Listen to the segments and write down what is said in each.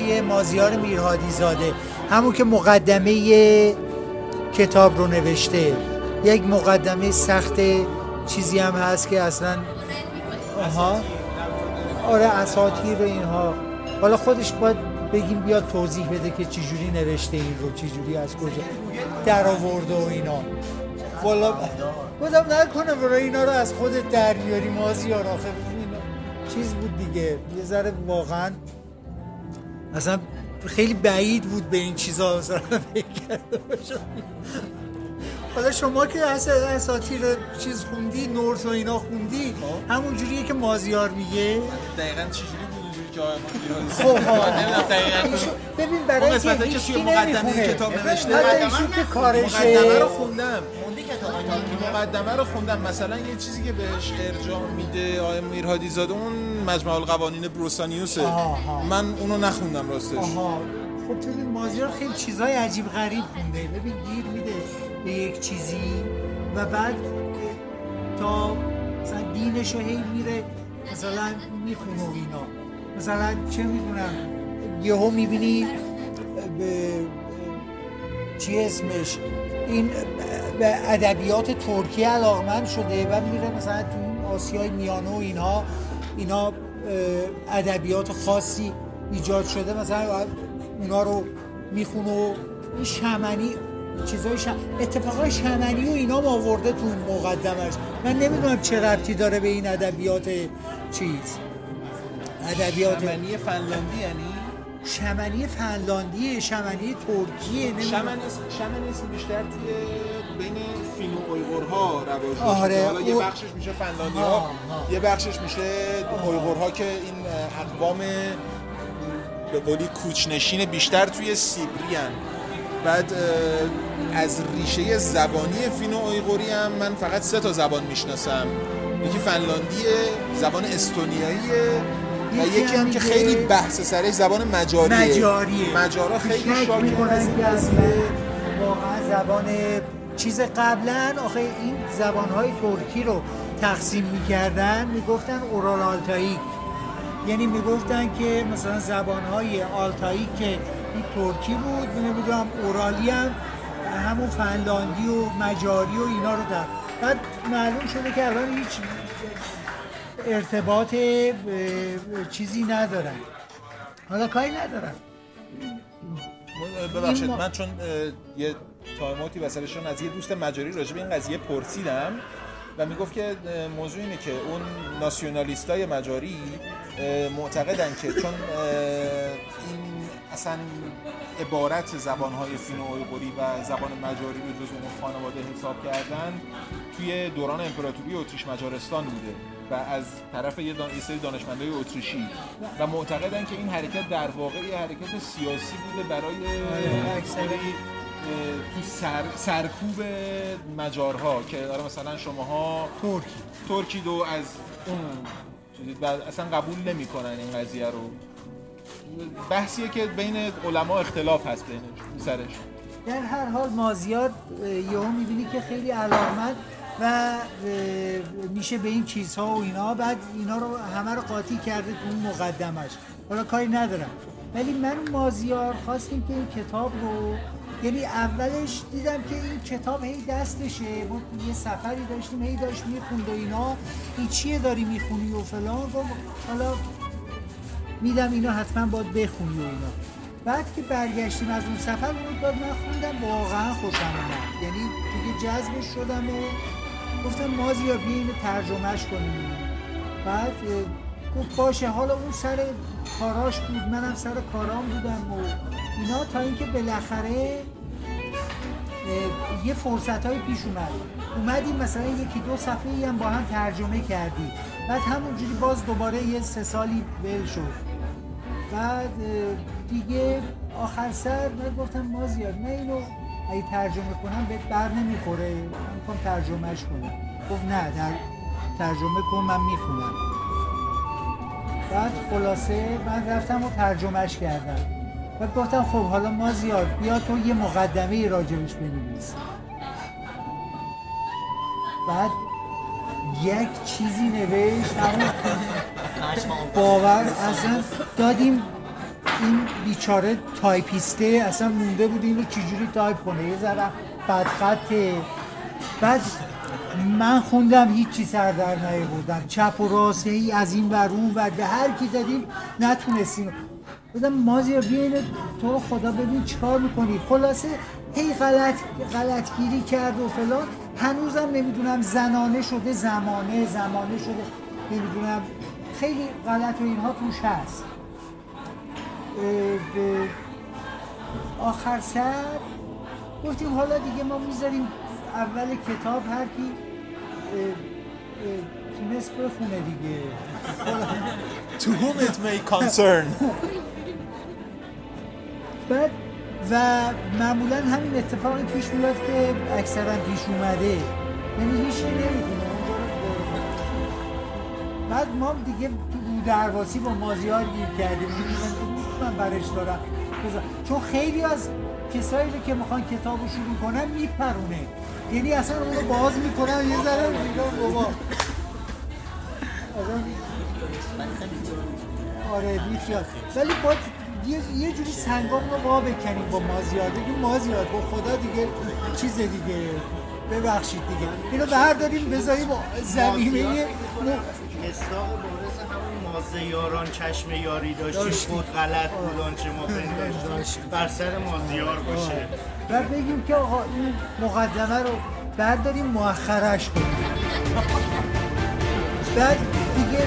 آقای مازیار میرهادی زاده همون که مقدمه کتاب رو نوشته. یک مقدمه سخت چیزی هم هست که اصلا آها. آره اساطیر اینها. حالا خودش باید بگیم بیاد توضیح بده که چجوری نوشته این رو چجوری از کجا در آورده و اینا. والا بودم نکنه برای اینا رو از خودت در میاری مازیار آخه چیز بود دیگه. یه ذره واقعا اصلا خیلی بعید بود به این چیزا مثلا فکر حالا شما که اساتیر چیز خوندی نورس و اینا خوندی همون جوریه که مازیار میگه. دقیقاً چجوری؟ ببین برای قسمت که توی مقدمه کتاب نوشته که کارشه مقدمه رو خوندم مقدمه رو خوندم. مثلا یه چیزی که بهش ارجاع میده آقای میرهادی زاده اون مجموع القوانین بروسانیوسه. من اونو نخوندم راستش. آها. خب تو مازیار خیلی چیزای عجیب غریب خونده ببین گیر میده به یک چیزی و بعد تا مثلا دینش هی میره مثلا می‌خونه و اینا. مثلا چه می‌دونم؟ یهو می‌بینی به چی اسمش؟ این به ادبیات ترکیه علاقمند شده و میره مثلا تو آسیای میانه و اینها اینا ادبیات خاصی ایجاد شده. مثلا اونا رو می‌خونه و این شمنی چیزای شم... اتفاقای شمنی و اینا آورده تو مقدمش. من نمی‌دونم چه ربطی داره به این ادبیات چیز. ادبیات شمنی فنلاندی یعنی؟ شمنی فنلاندی شمنی ترکیه شمنیسم بیشتر توی بین فینو اویغورها رواج آره حالا یه بخشش میشه فنلاندی ها یه بخشش میشه اویغورها که این اقوام به قولی کوچنشین بیشتر توی سیبری هن. بعد از ریشه زبانی فینو اویغوری هم من فقط سه تا زبان می‌شناسم. یکی فنلاندیه زبان استونیاییه. و یکی هم که خیلی بحث سرش زبان مجاریه. مجاریه. مجارا خیلی شاکی. از واقعا زبان چیز قبلا آخه این زبانهای ترکی رو تقسیم می‌کردن می‌گفتن اورال آلتایی. یعنی می‌گفتن که مثلا زبانهای آلتایی که این ترکی بود نمی‌دونم اورالی هم همون فنلاندی و مجاری و اینا رو در بعد معلوم شده که الان هیچ ارتباط چیزی ندارن حالا کاری ندارن ببخشید من چون یه تایماتی وسطشون از یه دوست مجاری راجع به این قضیه پرسیدم و می‌گفت که موضوع اینه که اون ناسیونالیستای مجاری معتقدن که چون این اصلا عبارت زبانهای فینو و زبان مجاری رو جز اون خانواده حساب کردن توی دوران امپراتوری اتریش مجارستان بوده. و از طرف یه دان... سری دانشمندای اتریشی. و معتقدن که این حرکت در واقع یه حرکت سیاسی بوده برای اکثری تو سر... سرکوب مجارها که داره مثلا شماها ترکی. ترکی دو از اون اصلا قبول نمی‌کنن این قضیه رو. بحثیه که بین علما اختلاف هست بینش سرش. در هر حال مازیار یهو می‌بینی که خیلی علامت و میشه به این چیزها و اینا. بعد اینا رو همه رو قاطی کرده تو اون مقدمش. حالا کاری ندارم. ولی من مازیار خواستیم که این کتاب رو یعنی اولش دیدم که این کتاب هی دستشه. ما یه سفری داشتیم هی داشت می‌خوند و اینا. این چیه داری می‌خونی و فلان؟ حالا میدم اینا حتما باید بخونی و اینا. بعد که برگشتیم از اون سفر اون بعد من خوندم واقعا خوشم اومد. یعنی دیگه جذبش شدم و گفتم مازیار بیا اینو ترجمهش کنیم. بعد گفت باشه حالا اون سر کاراش بود منم سر کارام بودم و اینا تا اینکه بالاخره یه فرصت های پیش اومد. اومدیم مثلا یکی دو صفحه هم با هم ترجمه کردیم. بعد همونجوری باز دوباره یه سه سالی بل شد. بعد دیگه آخر سر من گفتم مازیار نه اینو اگه ترجمه کنم بهت بر نمی‌خوره. من می‌خوام ترجمهش کنم. گفت نه در ترجمه کن من می‌خونم. بعد خلاصه من رفتم و ترجمهش کردم. بعد گفتم خب حالا ما زیاد بیا تو یه مقدمه راجبش بنویس. بعد یک چیزی نوشت. باور اصلا دادیم این بیچاره تایپیسته اصلا مونده بود اینو چجوری تایپ کنه؟ یه ذره بدخطه بعد من خوندم هیچی سر در بودم چپ و راست هی از این ور اون و به هر کی دادیم نتونستیم. بودم مازی بیاین تو رو خدا ببین چیکار می‌کنی؟ خلاصه هی غلط غلطگیری کرد و فلان. هنوزم نمی‌دونم زنانه شده زمانه زمانه شده. نمی‌دونم. خیلی غلط و اینها توش هست. آخر سر گفتیم حالا دیگه ما می‌ذاریم اول کتاب هر کی تونست بخونه دیگه. To whom it may concern. بعد و معمولا همین اتفاقی پیش میاد که اکثرا پیش اومده. یعنی هیچ نمی‌دونه. بعد ما دیگه تو درواسی با مازیار گیر کردیم. من برش دارم. چون خیلی از کسایی که می‌خوان کتاب رو شروع کنن میپرونه. یعنی اصلا اون رو باز می‌کنن یه ذره میگم بابا. آره بیخیال ولی با یه, جوری سنگام رو با بکنیم با مازیار. بگیم مازیار با خدا دیگه چیز دیگه. ببخشید دیگه. اینو برداریم بذاریم زمینه مصداق بارز همون مازه یاران چشم یاری داشتیم. خود غلط بود آنچه ما پنداشتیم بر سر مازیار باشه. و بگیم که آقا این مقدمه رو برداریم مؤخرش کنیم. بعد دیگه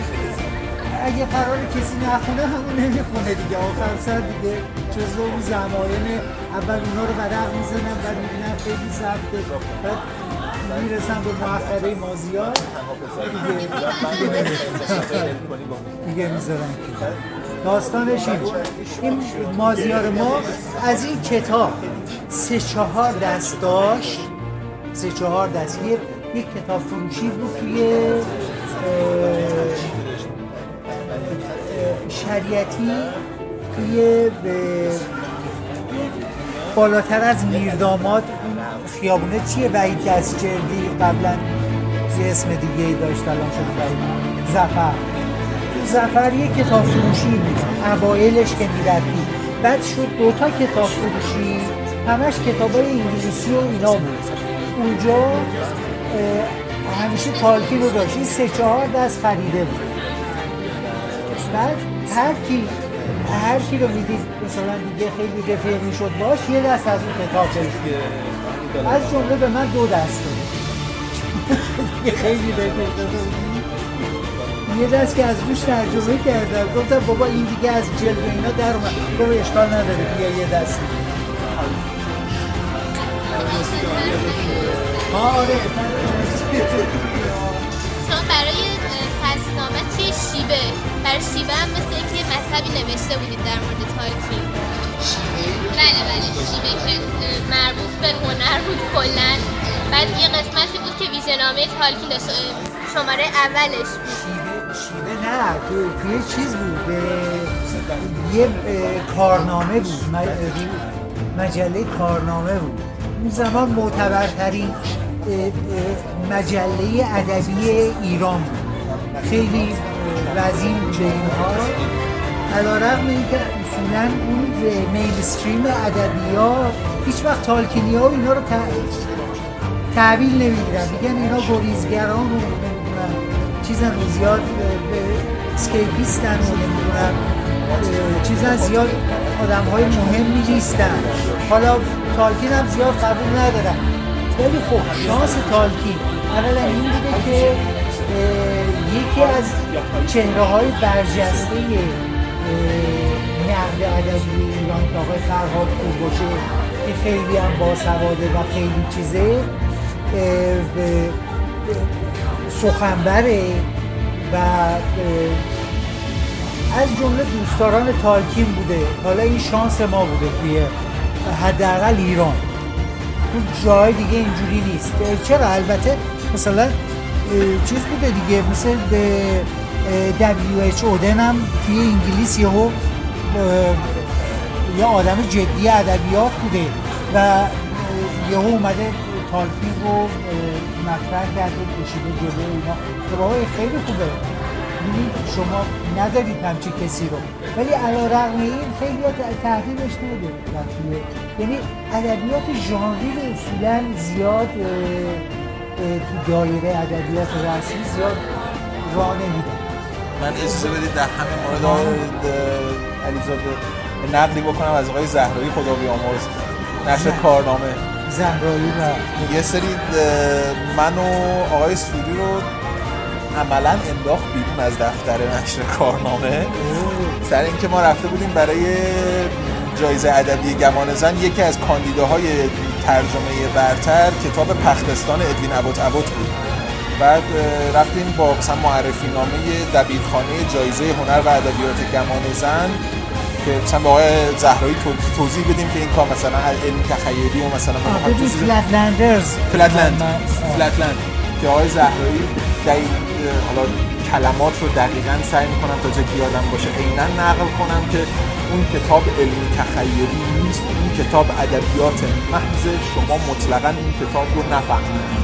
اگه قرار کسی نخونه همون نمی‌خونه دیگه. آخر سر دیگه جزو اون زماین اول اونا رو برق می‌زنن و می‌بینن خیلی سخته بعد می‌رسن به مؤخره مازیار. دیگه می‌ذارن داستانش این. این مازیار ما از این کتاب سه چهار دست داشت. سه چهار دست. یک کتاب فروشی بود توی شریعتی توی بالاتر از میرداماد خیابونه چیه؟ وحید دستجردی قبلا یه اسم دیگه ای داشت الان شد وحید زفر. تو زفر یه کتاب فروشی بود اوائلش که می‌رفتی. بعد شد دوتا کتاب فروشی همش کتاب های انگلیسی و اینا بود. اونجا همیشه تالکی رو داشت. این سه چهار دست خریده بود. بعد هر هر کی رو می‌دید مثلا دیگه خیلی رفیق می‌شد باش یه دست از اون کتاب از جمله به من دو دست خیلی رفیق یه دست که از روش ترجمه کردم. گفتم بابا این دیگه از جلد اینا در اومد. بابا اشکال نداره بیا یه دست. آره شما برای فصلنامه چیه شیبه؟ برای شیبه هم مثل مطلبی نوشته بودید در مورد تالکین بله بله شیبه که مربوط به هنر بود کلا. بعد یه قسمتی بود که ویژه‌نامه تالکین شماره اولش بود. شیبه نه تو توی چیز بود یه کارنامه بود مجله کارنامه بود. اون زمان معتبرترین مجله ادبی ایران بود. خیلی وزین به اینها علا رقم این که اصولا اون مینستریم ادبیات هیچ وقت تالکینی ها اینا رو تحویل نمی‌گیرن. میگن اینا گریزگران رو نمی‌دونم چیزن رو زیاد سکیپیستن رو نمی‌دونم چیزن زیاد آدم های مهمی نیستن. حالا تالکین هم زیاد قبول ندارن. ولی خب شانس تالکین. اولا این بوده که یکی از چهره های برجسته نقل ادبی ایران که آقای فرهاد باشه که خیلی هم باسواده و خیلی چیزه سخنبره و از جمله دوستداران تالکین بوده. حالا این شانس ما بوده توی حداقل ایران. تو جای دیگه اینجوری نیست. چرا؟ البته مثلا چیز بوده دیگه مثل WHO هم توی انگلیس یهو یه آدم جدی ادبیات بوده و یهو اومده تالکین رو مطرح کرده کشیده جلو اینا. های خیلی خوبه. شما ندارید همچی کسی رو. ولی علا رقم این خیلی تحقیمش نده. یعنی ادبیات ژانری رو اصولا زیاد تو دایره ادبیات رسمی زیاد راه نمیدن من اجازه بدید در همین مورد علیزاده نقلی بکنم از آقای زهرایی خدا بیامرز نشر کارنامه. زهرایی و یه سری من و آقای سوری رو عملا انداخت بیرون از دفتر نشر کارنامه. سر اینکه ما رفته بودیم برای جایزه ادبی گمان زن یکی از کاندیداهای ترجمه برتر کتاب پختستان ادوین ابوت ابوت بود. بعد رفتیم با مثلا معرفی نامه دبیرخانه جایزه هنر و ادبیات گمان زن که مثلا با آقای زهرایی توضیح بدیم که این کار مثلا علم تخیلی و مثلا فلتلندرز فلتلند فلتلند که آقای زهرایی حالا کلمات رو دقیقا سعی می‌کنم تا جایی یادم باشه عینا نقل کنم که اون کتاب علمی تخیلی نیست اون کتاب ادبیات محض شما مطلقا این کتاب رو نفهمیدید.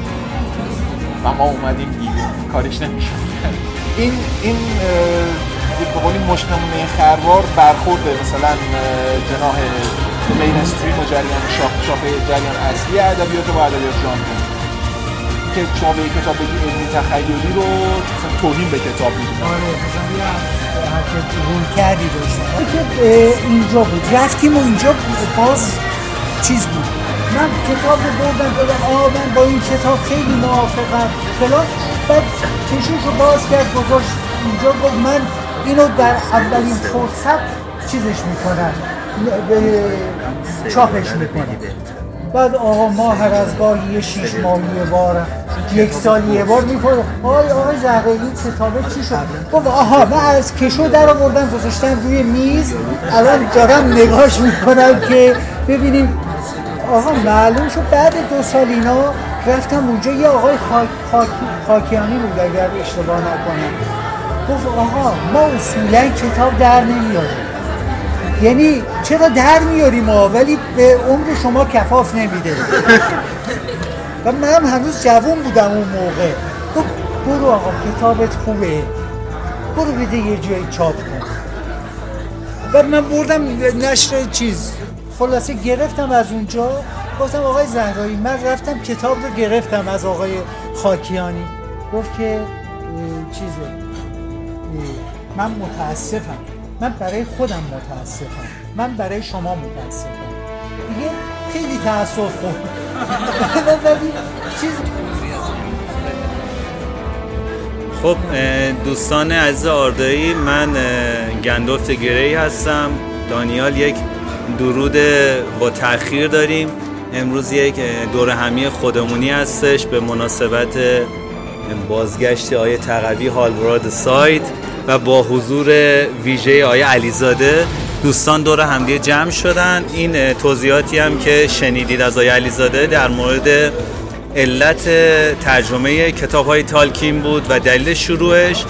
و ما اومدیم بیرون. کارش نمیشه این این به قولی مشنمونه خروار برخورد مثلا جناح مینستریم و جریان شاخ شاخه جریان اصلی ادبیات و ادبیات ژانری که شما به کتاب بگی علمی تخیلی رو مثلا توهین به کتاب می‌دونم آره مثلا روی کردی داشتم که اینجا بود. رفتیم و اینجا باز چیز بود. من کتاب بردم دادم آه من با این کتاب خیلی موافقم. فلان بعد کشوش رو باز کرد گذاشت اینجا گفت من اینو در اولین فرصت چیزش می‌کنم چاپش می‌کنم. بعد آقا ما هر از گاهی یه شیش ماهی بار یک سال یه بار میپرد آقای آقای زغیلی کتابه چی شد؟ گفت آها من از کشو در آوردم گذاشتم روی میز الان دارم نگاش می‌کنم که ببینیم آقا معلوم شد بعد دو سال اینا رفتم اونجا یه آقای خاک خاکیانی بود اگر اشتباه نکنم. گفت آقا ما اصولا کتاب در نمیاریم. یعنی چرا در میاریم ما ولی به عمر شما کفاف نمیده. و من هنوز جوون بودم اون موقع. گفت برو آقا کتابت خوبه. برو بده یه جایی چاپ کن. و من بردم نشر چیز. خلاصه گرفتم از اونجا. گفتم آقای زهرایی من رفتم کتاب رو گرفتم از آقای خاکیانی. گفت که چیزه من متاسفم. من برای خودم متاسفم. من برای شما متاسفم. دیگه خیلی تاسف خورد خب دوستان عزیز آردایی من گندفت گری هستم. دانیال یک درود با تاخیر داریم. امروز یک دور همی خودمونی هستش به مناسبت بازگشت آیه تقوی هالوراد سایت و با حضور ویژه آیه علیزاده دوستان دور همدیگه جمع شدن. این توضیحاتی هم که شنیدید از آیه علیزاده در مورد علت ترجمه کتاب های تالکین بود و دلیل شروعش.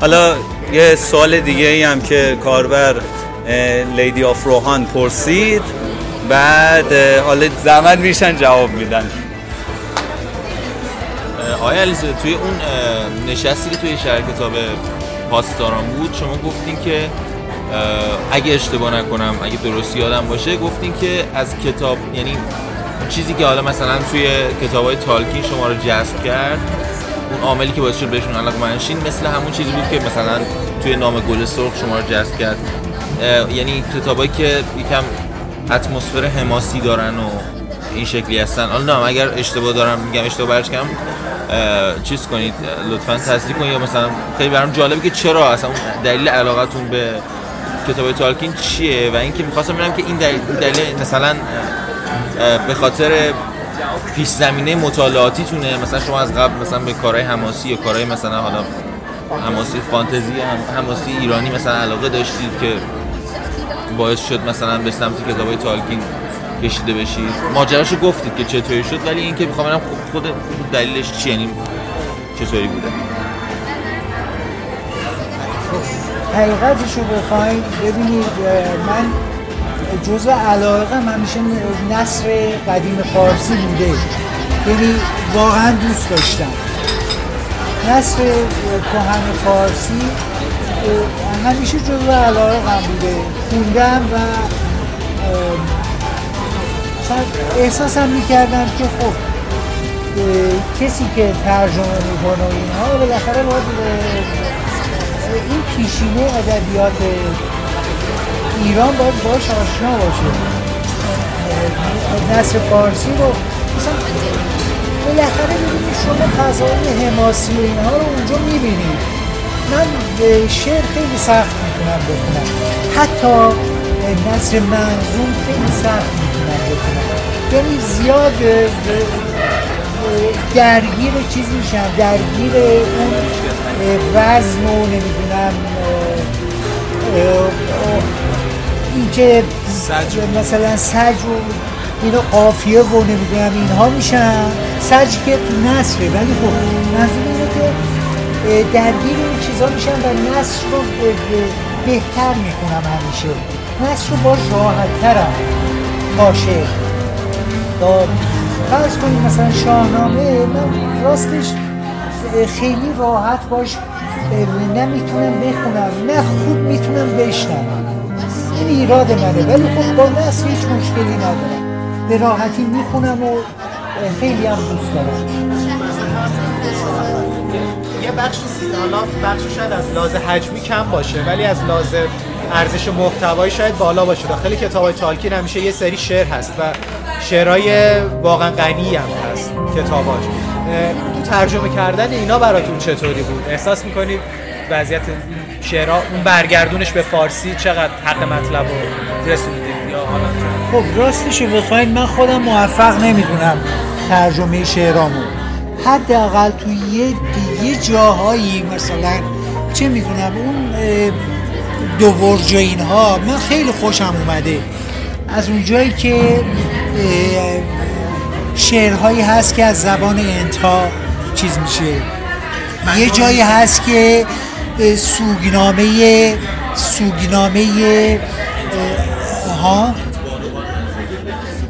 حالا یه سوال دیگه ای هم که کاربر لیدی آف روحان پرسید. بعد حالا زمان میشن جواب میدن. آیا علیزه توی اون نشستی که توی شهر کتاب پاسداران بود شما گفتین که اگه اشتباه نکنم اگه درست یادم باشه گفتین که از کتاب یعنی چیزی که حالا مثلا توی کتاب های تالکین شما رو جذب کرد اون عاملی که باعث شد بهشون علاقه منشین مثل همون چیزی بود که مثلا توی نام گل سرخ شما رو جذب کرد. یعنی کتابایی که یکم اتمسفر حماسی دارن و این شکلی هستن. حالا نه اگر اشتباه دارم میگم اشتباه برش کردم چیز کنید لطفا تصدیق کنید. یا مثلا خیلی برام جالبه که چرا اصلا دلیل علاقتون به کتاب تالکین چیه و اینکه می‌خواستم ببینم که این دلیل مثلا به خاطر پیش زمینه مطالعاتیتونه. مثلا شما از قبل مثلا به کارهای حماسی یا کارهای مثلا حالا حماسی فانتزی حماسی ایرانی مثلا علاقه داشتید که باعث شد مثلا به سمت کتابای تالکین کشیده بشید ماجراشو گفتید که چطوری شد ولی اینکه می‌خوام ببینم خود دلیلش چیه یعنی چطوری بوده؟ حقیقتش رو بخواین ببینید من جزء علاقه من میشه نصر قدیم فارسی بوده. یعنی واقعا دوست داشتم. نصر کهن فارسی همیشه جزو علاقه هم بوده. خوندم و احساسم می‌کردم که خب کسی که ترجمه می‌کنه اینها بالاخره باید این پیشینه ادبیات ایران باید باش آشنا باشه. نصر فارسی رو مثلا بالاخره ببینید شما فضای حماسی و اینها رو اونجا می‌بینید من شعر خیلی سخت می‌تونم بکنم حتی نصر منظوم خیلی سخت می‌تونم بکنم یعنی زیاد درگیر چیز میشم. درگیر اون وزن و نمی‌دونم اینکه مثلا سج و اینو قافیه و نمی‌دونم اینها میشن. سج که تو نصره ولی خب منظور اینه که درگیر این چیزها میشن و نصر رو بهتر می‌کنم همیشه. نصر رو باش راحت ترم باشه فرض کنیم مثلا شاهنامه من راستش خیلی راحت باش نمی‌تونم بخونم نه خوب می‌تونم بشنم این ایراد منه. ولی خب با نصر هیچ مشکلی ندارم. به راحتی می‌خونم و خیلی هم دوست دارم. یه بخش حالا بخش شاید از لحاظ حجمی کم باشه ولی از لحاظ ارزش محتوایی شاید بالا باشه. داخل کتاب تالکین همیشه یه سری شعر هست و شعرهای واقعا غنی هم هست کتاباش. تو ترجمه کردن اینا براتون چطوری بود؟ احساس می‌کنید وضعیت شعرها اون برگردونش به فارسی چقدر حق مطلب رو رسوندید یا خب راستش بخواید من خودم موفق نمی‌دونم ترجمه شعرامو. حداقل تو یه یه جاهایی مثلا چه می‌دونم اون دو برج اینها من خیلی خوشم اومده. از اون جایی که شعرهایی هست که از زبان انتا چیز میشه. یه جایی هست که سوگنامه سوگنامه ها؟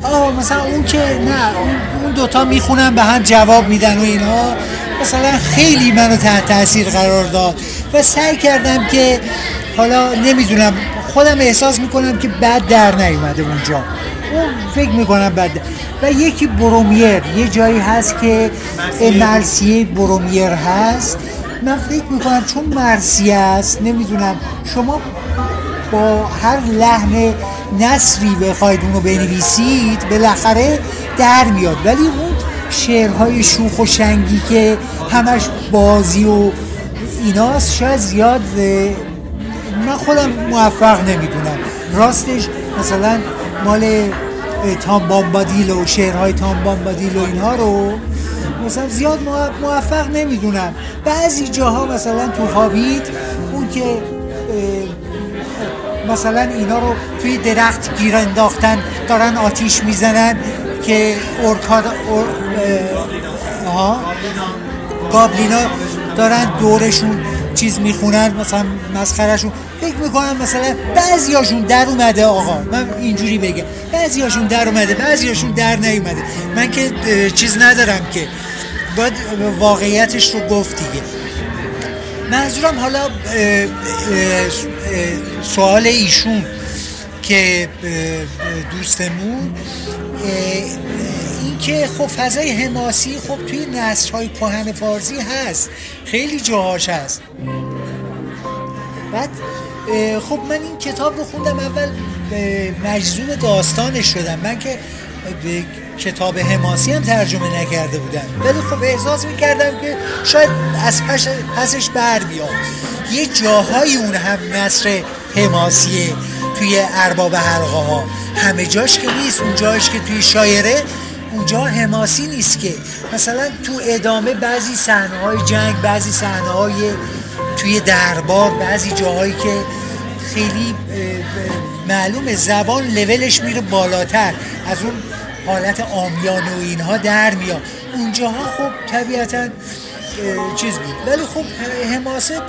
آه مثلا اون که نه اون دوتا می‌خونن به هم جواب میدن و اینها مثلا خیلی منو تحت تاثیر قرار داد و سعی کردم که حالا نمی‌دونم خودم احساس می‌کنم که بد در نیومده اونجا. اون فکر می‌کنم بد. و یکی برومیر یه جایی هست که مرسیه برومیر هست. من فکر می‌کنم چون مرسیه است نمی‌دونم. شما با هر لحن نصری بخواید اونو بنویسید بالاخره در میاد. ولی اون شعرهای شوخ و شنگی که همش بازی و ایناست شاید زیاد من خودم موفق نمی‌دونم. راستش مثلا مال تام بامبادیل و شعرهای تام بامبادیل و اینها رو مثلا زیاد موفق نمی‌دونم. بعضی جاها مثلا تو هابیت اون که مثلا اینا رو توی درخت گیر انداختن دارن آتیش می‌زنن که اورکاد اور... ها گابلینا دارن دورشون چیز می‌خونن مثلا مسخرشون فکر می‌کنم مثلا بعضیاشون در اومده آقا. من اینجوری بگم. بعضیاشون در اومده بعضیاشون در نیومده. من که چیز ندارم که. باید واقعیتش رو گفت دیگه. منظورم حالا سوال ایشون که دوستمون این که خب فضای حماسی خب توی نصرهای کهن فارسی هست خیلی جاهاش هست. بعد خب من این کتاب رو خوندم اول مجذوب داستانش شدم. من که کتاب حماسی هم ترجمه نکرده بودم ولی خب احساس می‌کردم که شاید از پش پسش بر بیاد. یه جاهای اون هم نصر حماسیه توی ارباب حلقه ها همه جاش که نیست اون جاش که توی شایره اونجا حماسی نیست که. مثلا تو ادامه بعضی صحنه های جنگ بعضی صحنه های توی دربار بعضی جاهایی که خیلی معلوم زبان لولش میره بالاتر. از اون حالت آمیانه و اینها در میاد. اونجاها خب طبیعتا چیز بود. ولی خب حماست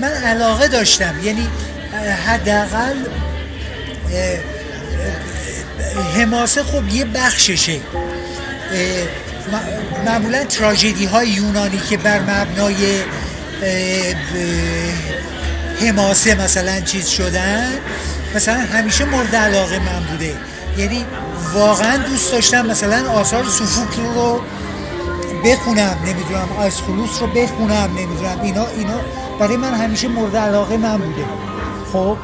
من علاقه داشتم. یعنی حداقل حماسه خب یه بخششه. معمولا تراژدی های یونانی که بر مبنای حماسه مثلا چیز شدن مثلا همیشه مورد علاقه من بوده. یعنی واقعا دوست داشتم مثلا آثار سوفوکل رو بخونم نمی‌دونم آیسخلوس رو بخونم نمی‌دونم اینا اینا برای من همیشه مورد علاقه من بوده. خب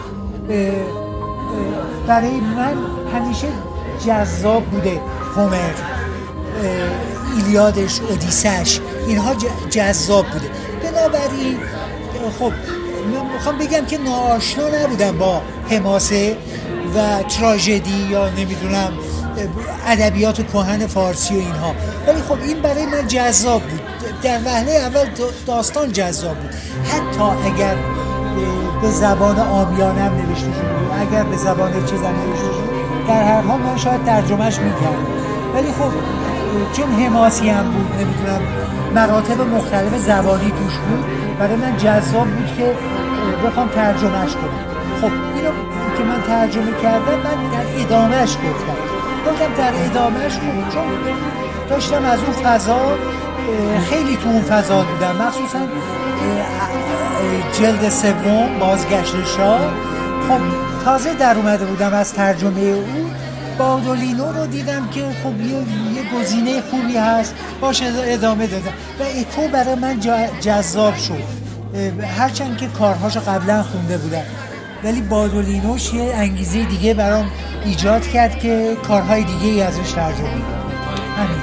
برای من همیشه جذاب بوده هومر ایلیادش اودیسش اینها جذاب بوده. بنابراین خب من می‌خوام بگم که ناآشنا نبودم با حماسه. و تراژدی یا نمی‌دونم ادبیات کهن فارسی و اینها. ولی خب این برای من جذاب بود. در وهله اول داستان جذاب بود. حتی اگر به زبان آمیانم نوشته شده اگر به زبان چیزم نوشته شده در هر حال من شاید ترجمهش می‌کردم. ولی خب چون حماسی هم بود نمی‌دونم مراتب مختلف زبانی توش بود برای من جذاب بود که بخوام ترجمهش کنم. خب اینو که من ترجمه کردم من در ادامهش گفتم. گفتم در ادامهش خوب چون داشتم از اون فضا خیلی تو اون فضا بودم. مخصوصا جلد سوم بازگشت شاه. خب تازه در اومده بودم از ترجمه او. بادولینو رو دیدم که خب یه, یه گزینه خوبی هست باشه ادامه دادم. و اکو برای من جذاب شد. هرچند که کارهاش قبلا خونده بودم. ولی بادولینوش یه انگیزه دیگه برام ایجاد کرد که کارهای دیگه ای ازش ترجمه همین.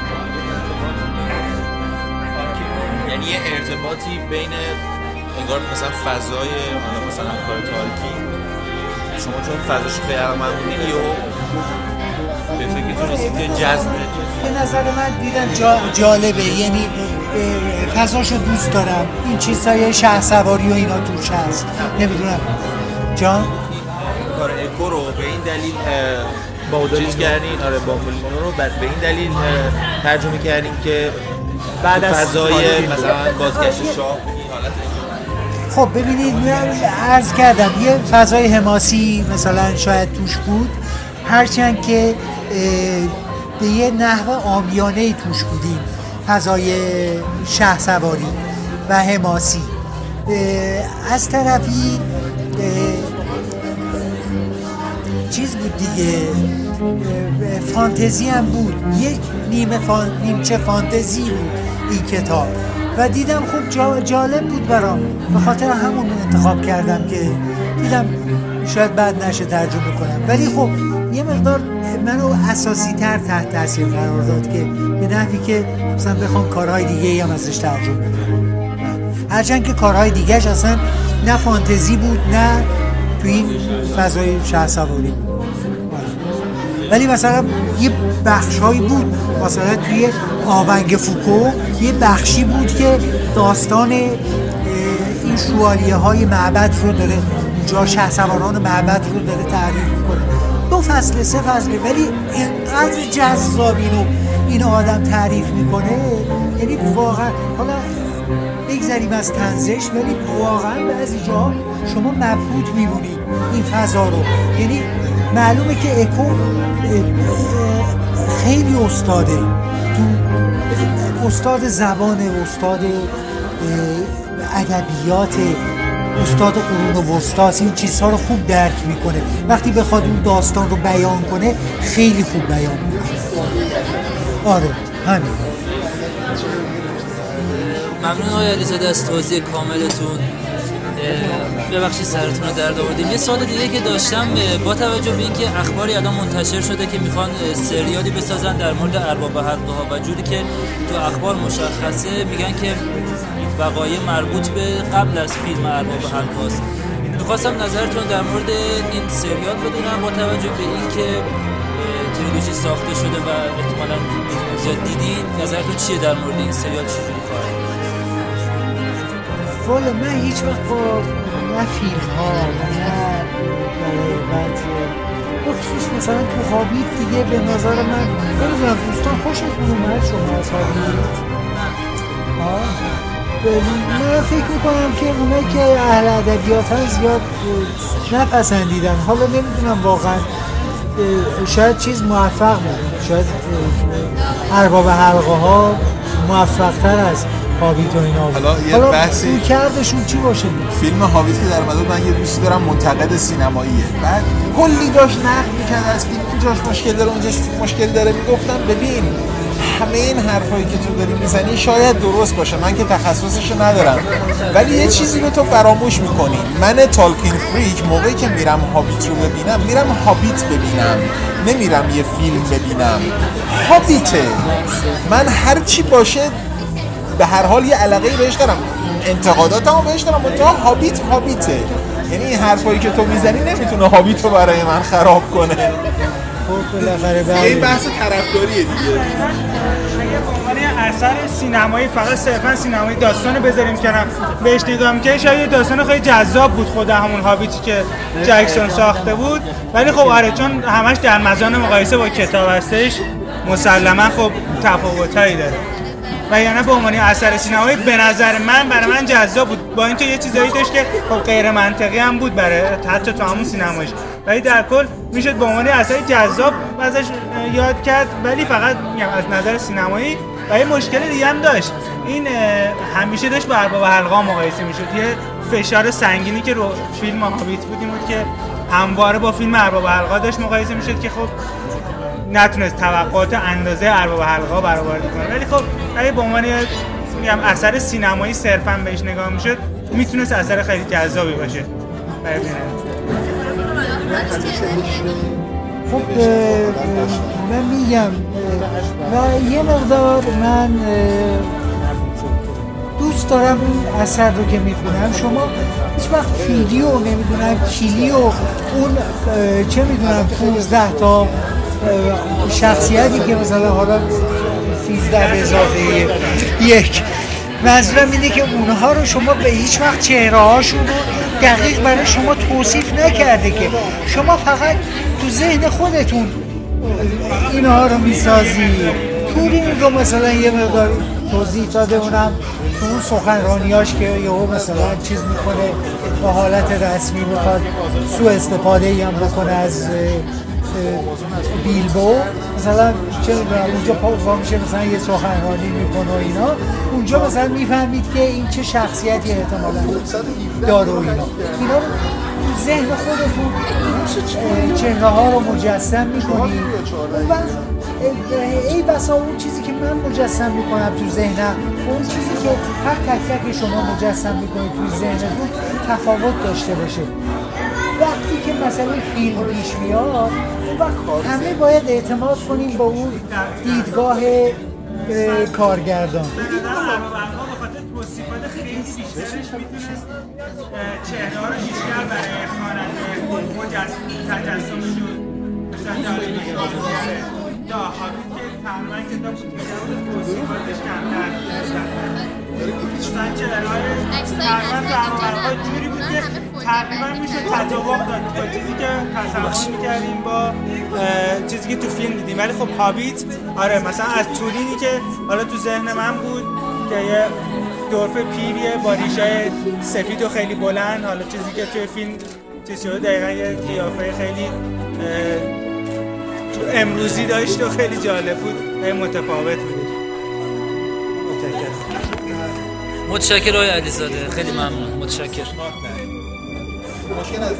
یعنی یه ارتباطی بین انگار مثلا فضای مثلا کار تالکی شما چون فضاش خیلی علاقه بودین به فکرتون رسید که جذبه به نظر من دیدم جا جالبه. یعنی فضاشو دوست دارم. این چیزهای شهر سواری و اینا توش هست؟ نمی‌دونم. جان کار اکو رو به این دلیل با چیز کردین؟ آره با رو. به این دلیل ترجمه کردین که بعد از فضای مثلا بازگشت شاه خب ببینید من عرض کردم یه فضای حماسی مثلا شاید توش بود. هرچند که به یه نحو آمیانه توش بودیم. فضای شه سواری و حماسی. از طرفی چیز بود دیگه. فانتزی هم بود. یک نیمه فان... نیمچه فانتزی بود این کتاب. و دیدم خوب جالب بود برام. به خاطر همون انتخاب کردم که دیدم شاید بعد نشه ترجمه کنم. ولی خب یه مقدار منو اساسی تر تحت تاثیر قرار داد که به نحوی که مثلا بخوام کارهای دیگه هم ازش ترجمه کنم. هرچند که کارهای دیگهش اصلا نه فانتزی بود نه توی این فضای شه سواری ولی مثلا یه بخشهایی بود. مثلا توی آونگ فوکو یه بخشی بود که داستان این شوالیه های معبد رو داره جا شه سواران معبد رو داره تعریف می‌کنه. دو فصل سه فصل ولی اینقدر جذاب اینو این آدم تعریف می‌کنه. یعنی واقعا حالا بگذریم از تنزش ولی واقعا بعضی جا شما مبهوت میبونید این فضا رو. یعنی معلومه که اکو خیلی استاده. تو استاد زبان استاد ادبیات استاد قرون وسطاست این چیزها رو خوب درک می‌کنه. وقتی بخواد اون داستان رو بیان کنه خیلی خوب بیان می‌کنه. آره همین. ممنون آقای علیزاده از توضیح کاملتون. ببخشید سرتون رو درد آوردیم. یه سوال دیگه که داشتم با توجه به اینکه اخباری الان منتشر شده که می‌خوان سریالی بسازن در مورد ارباب حلقه ها و جوری که تو اخبار مشخصه میگن که وقایع مربوط به قبل از فیلم ارباب حلقه هاست می‌خواستم نظرتون در مورد این سریال بدونم با توجه به اینکه تریلوژی ساخته شده و احتمالا زیاد دیدین نظرتون چیه در مورد این سریال خواهد والا من هیچ وقت با نه فیلم ها نه بعد بخصوص مثلا تو خوابید دیگه به نظر من نمی‌دونم دوستان خوشتون اومد شما از خوابید من فکر می‌کنم که اونایی که اهل ادبیات زیاد نپسندیدن. حالا نمی‌دونم واقعا شاید چیز موفق بود. شاید ارباب حلقه ها موفق تر از هابیت و اینا. حالا یه حالا بحثی- کردشون چی باشه؟ فیلم هابیت که در اومد من یه دوستی دارم منتقد سینماییه. بعد کلی داشت نقد می‌کرد از فیلم اینجاش مشکل داره اونجاش مشکل داره. می‌گفتم ببین همه این حرفایی که تو داری می‌زنی شاید درست باشه من که تخصصش ندارم. ولی یه چیزی رو تو فراموش می‌کنی. من تالکین فریک موقعی که میرم هابیت رو ببینم میرم هابیت ببینم. نمیرم یه فیلم ببینم. هابیته. من هر چی باشه به هر حال یه علاقه بهش دارم. انتقاداتمو بهش دارم. منتها هابیت هابیته. یعنی این حرفایی که تو می‌زنی نمی‌تونه هابیت رو برای من خراب کنه. خب این. بحث طرفداریه دیگه. اثر سینمایی فقط صرفا سینمایی داستان بذاریم کنار؟ بهش نگاه می‌کنی شاید داستان خیلی جذاب بود خود همون هابیتی که جکسون ساخته بود. ولی خب آره چون همش در مزان مقایسه با کتاب هستش مسلما خب تفاوتایی داره. و یعنی به عنوان اثر سینمایی به نظر من برای من جذاب بود. با اینکه یه چیزایی داشت که خب غیر منطقی هم بود برای حتی تو همون سینمایش ولی در کل می‌شد به عنوان اثر جذاب ازش یاد کرد ولی فقط از نظر سینمایی و یه مشکل دیگه هم داشت. این همیشه داشت با ارباب حلقه مقایسه می‌شد. یه فشار سنگینی که رو فیلم هابیت بود این بود که همواره با فیلم ارباب حلقه داشت مقایسه می‌شد که خب نتونست توقعات اندازه ارباب حلقه برآورده کنه ولی خب اگه به عنوان میگم اثر سینمایی صرفا بهش نگاه می‌شد می‌تونست اثر خیلی جذابی باشه برای. خب من میگم و یه مقدار من دوست دارم این اثر رو که می‌خونم شما هیچ وقت ویدیو نمی‌دونم کلیو اون چه می‌دونم 15 تا شخصیتی که مثلا حالا 13 به اضافه یک منظورم اینه که اونها رو شما به هیچ وقت چهره هاشون رو دقیق برای شما توصیف نکرده که شما فقط تو ذهن خودتون اینها رو می‌سازی. تورین رو مثلا یه مقدار توضیح داده اونم تو اون سخنرانیاش که یهو مثلا چیز می‌کنه با حالت رسمی می‌خواد سوء استفاده هم بکنه از بیلبو مثلا چه اونجا پا میشه مثلا یه سخنرانی می‌کنه و اینا. اونجا مثلا می‌فهمید که این چه شخصیتی احتمالا داره و اینا. اینا ذهن خودتون چهره ها رو مجسم می‌کنی. اه، ای بسا اون چیزی که من مجسم می‌کنم تو ذهنم اون چیزی که هر تک تک شما مجسم می‌کنید تو ذهنتون تفاوت داشته باشه. وقتی که مثلا فیلم پیش میاد همه باید اعتماد کنیم با اون دیدگاه اه، کارگردان. توصیفات خیلی بیشترش می‌تونست چهره ها رو بیشتر برای خواننده تجسمش رو مثلا جالب کرده یا هابیت که تقریبا کتاب بود توصیفاتش کمتر تو جوری بود که تقریبا میشه تطابق داد با چیزی که تصور می‌کردیم با چیزی که تو فیلم دیدیم. ولی خب هابیت آره مثلا از تورینی که حالا تو ذهن من بود که یه دورف پیریه با ریشه سفید و خیلی بلند حالا چیزی که توی فیلم چیز شده دقیقا یه قیافه خیلی امروزی داشت و خیلی جالب بود. متفاوت بود. متشکر آقای علیزاده خیلی ممنون متشکر مشکل از